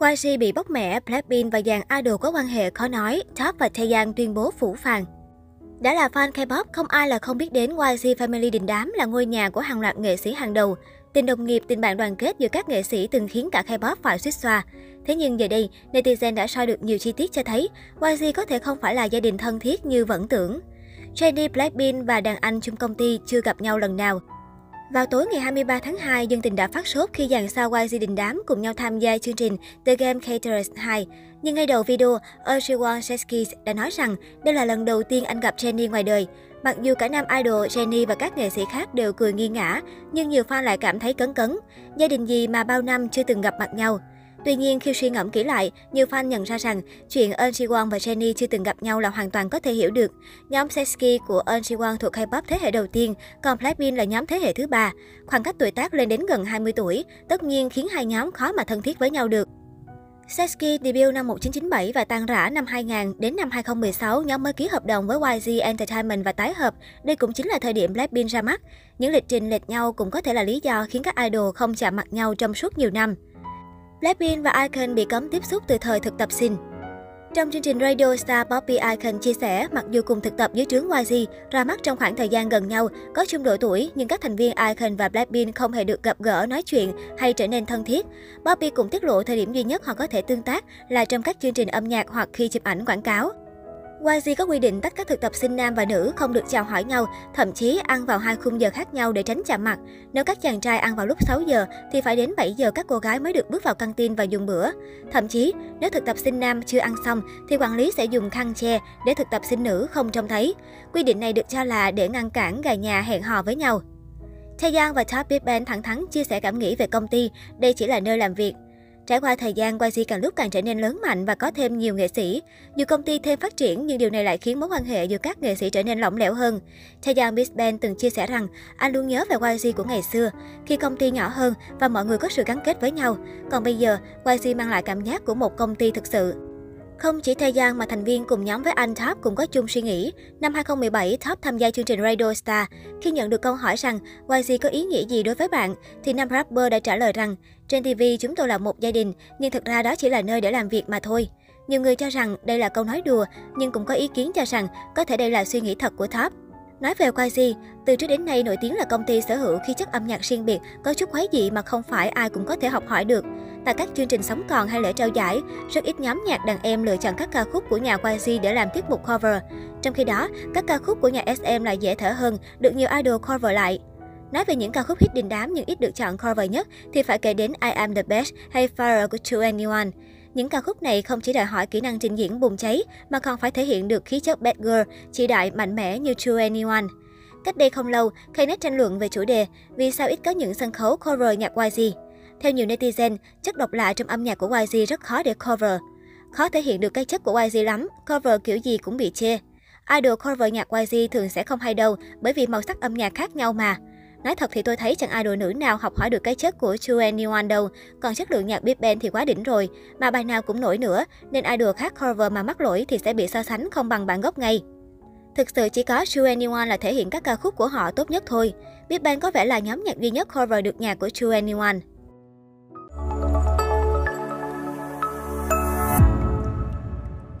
YG bị bóc mẻ, Blackpink và dàn idol có quan hệ khó nói, Top và Taeyang tuyên bố phủ phàng. Đã là fan K-pop, không ai là không biết đến YG Family đình đám là ngôi nhà của hàng loạt nghệ sĩ hàng đầu. Tình đồng nghiệp, tình bạn đoàn kết giữa các nghệ sĩ từng khiến cả K-pop phải suýt xoa. Thế nhưng giờ đây, netizen đã soi được nhiều chi tiết cho thấy YG có thể không phải là gia đình thân thiết như vẫn tưởng. Jennie, Blackpink và đàn anh chung công ty chưa gặp nhau lần nào. Vào tối ngày 23 tháng 2, dân tình đã phát sốt khi dàn sao YG đình đám cùng nhau tham gia chương trình The Game Caterers 2. Nhưng ngay đầu video, Ershiwan Seskis đã nói rằng đây là lần đầu tiên anh gặp Jennie ngoài đời. Mặc dù cả nam idol, Jennie và các nghệ sĩ khác đều cười nghi ngã, nhưng nhiều fan lại cảm thấy cấn cấn. Gia đình gì mà bao năm chưa từng gặp mặt nhau? Tuy nhiên, khi suy ngẫm kỹ lại, nhiều fan nhận ra rằng chuyện Eun Ji Won và Jennie chưa từng gặp nhau là hoàn toàn có thể hiểu được. Nhóm Sesky của Eun Ji Won thuộc K-pop thế hệ đầu tiên, còn Blackpink là nhóm thế hệ thứ ba. Khoảng cách tuổi tác lên đến gần 20 tuổi, tất nhiên khiến hai nhóm khó mà thân thiết với nhau được. Sesky debut năm 1997 và tan rã năm 2000 đến năm 2016, nhóm mới ký hợp đồng với YG Entertainment và tái hợp. Đây cũng chính là thời điểm Blackpink ra mắt. Những lịch trình lệch nhau cũng có thể là lý do khiến các idol không chạm mặt nhau trong suốt nhiều năm. Blackpink và Icon bị cấm tiếp xúc từ thời thực tập sinh. Trong chương trình Radio Star, Poppy Icon chia sẻ, mặc dù cùng thực tập dưới trướng YG, ra mắt trong khoảng thời gian gần nhau, có chung độ tuổi, nhưng các thành viên Icon và Blackpink không hề được gặp gỡ, nói chuyện hay trở nên thân thiết. Poppy cũng tiết lộ thời điểm duy nhất họ có thể tương tác là trong các chương trình âm nhạc hoặc khi chụp ảnh quảng cáo. YG có quy định tách các thực tập sinh nam và nữ không được chào hỏi nhau, thậm chí ăn vào hai khung giờ khác nhau để tránh chạm mặt. Nếu các chàng trai ăn vào lúc 6 giờ thì phải đến 7 giờ các cô gái mới được bước vào căng tin và dùng bữa. Thậm chí, nếu thực tập sinh nam chưa ăn xong thì quản lý sẽ dùng khăn che để thực tập sinh nữ không trông thấy. Quy định này được cho là để ngăn cản gà nhà hẹn hò với nhau. Taeyang và Top Big Bang thẳng thắn chia sẻ cảm nghĩ về công ty, đây chỉ là nơi làm việc. Trải qua thời gian, YG càng lúc càng trở nên lớn mạnh và có thêm nhiều nghệ sĩ. Dù công ty thêm phát triển, nhưng điều này lại khiến mối quan hệ giữa các nghệ sĩ trở nên lỏng lẻo hơn. Taeyang Miss Ben từng chia sẻ rằng anh luôn nhớ về YG của ngày xưa, khi công ty nhỏ hơn và mọi người có sự gắn kết với nhau. Còn bây giờ, YG mang lại cảm giác của một công ty thực sự. Không chỉ Taeyang mà thành viên cùng nhóm với anh Top cũng có chung suy nghĩ. Năm 2017, Top tham gia chương trình Radio Star. Khi nhận được câu hỏi rằng YG có ý nghĩa gì đối với bạn, thì nam rapper đã trả lời rằng trên TV chúng tôi là một gia đình, nhưng thực ra đó chỉ là nơi để làm việc mà thôi. Nhiều người cho rằng đây là câu nói đùa, nhưng cũng có ý kiến cho rằng có thể đây là suy nghĩ thật của Top. Nói về YG, từ trước đến nay nổi tiếng là công ty sở hữu khi chất âm nhạc riêng biệt, có chút quái dị mà không phải ai cũng có thể học hỏi được. Tại các chương trình sống còn hay lễ trao giải, rất ít nhóm nhạc đàn em lựa chọn các ca khúc của nhà YG để làm tiết mục cover. Trong khi đó, các ca khúc của nhà SM lại dễ thở hơn, được nhiều idol cover lại. Nói về những ca khúc hit đình đám nhưng ít được chọn cover nhất thì phải kể đến I Am The Best hay Fire của 2NE1. Những ca khúc này không chỉ đòi hỏi kỹ năng trình diễn bùng cháy mà còn phải thể hiện được khí chất bad girl, chỉ đại mạnh mẽ như 2NE1. Cách đây không lâu, Knet tranh luận về chủ đề vì sao ít có những sân khấu cover nhạc YG. Theo nhiều netizen, chất độc lạ trong âm nhạc của YG rất khó để cover. Khó thể hiện được cái chất của YG lắm, cover kiểu gì cũng bị chê. Idol cover nhạc YG thường sẽ không hay đâu bởi vì màu sắc âm nhạc khác nhau mà. Nói thật thì tôi thấy chẳng idol nữ nào học hỏi được cái chất của 2NE1 đâu, còn chất lượng nhạc Big Bang thì quá đỉnh rồi, mà bài nào cũng nổi nữa, nên idol khác cover mà mắc lỗi thì sẽ bị so sánh không bằng bản gốc ngay. Thực sự chỉ có 2NE1 là thể hiện các ca khúc của họ tốt nhất thôi. Big Bang có vẻ là nhóm nhạc duy nhất cover được nhạc của 2NE1.